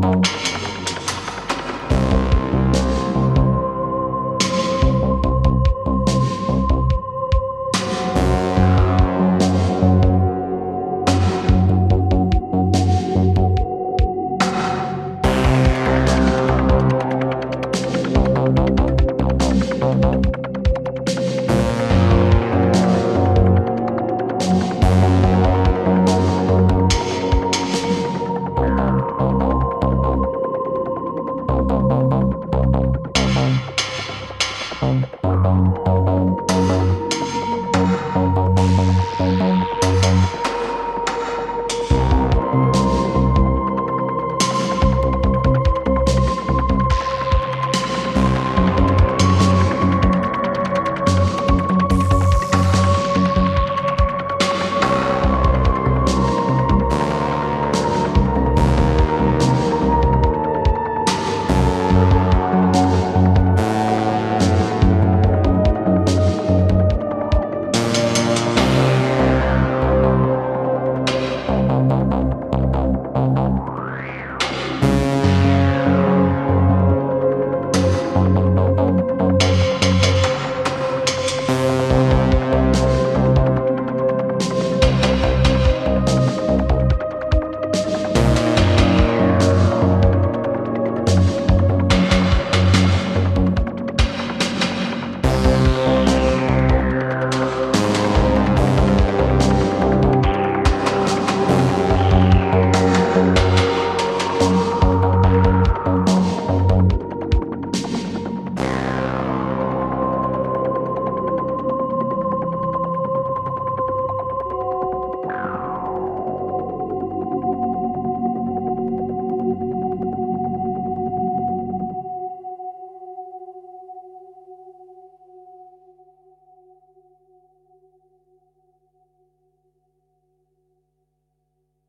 Thank you. Thank ừ. you.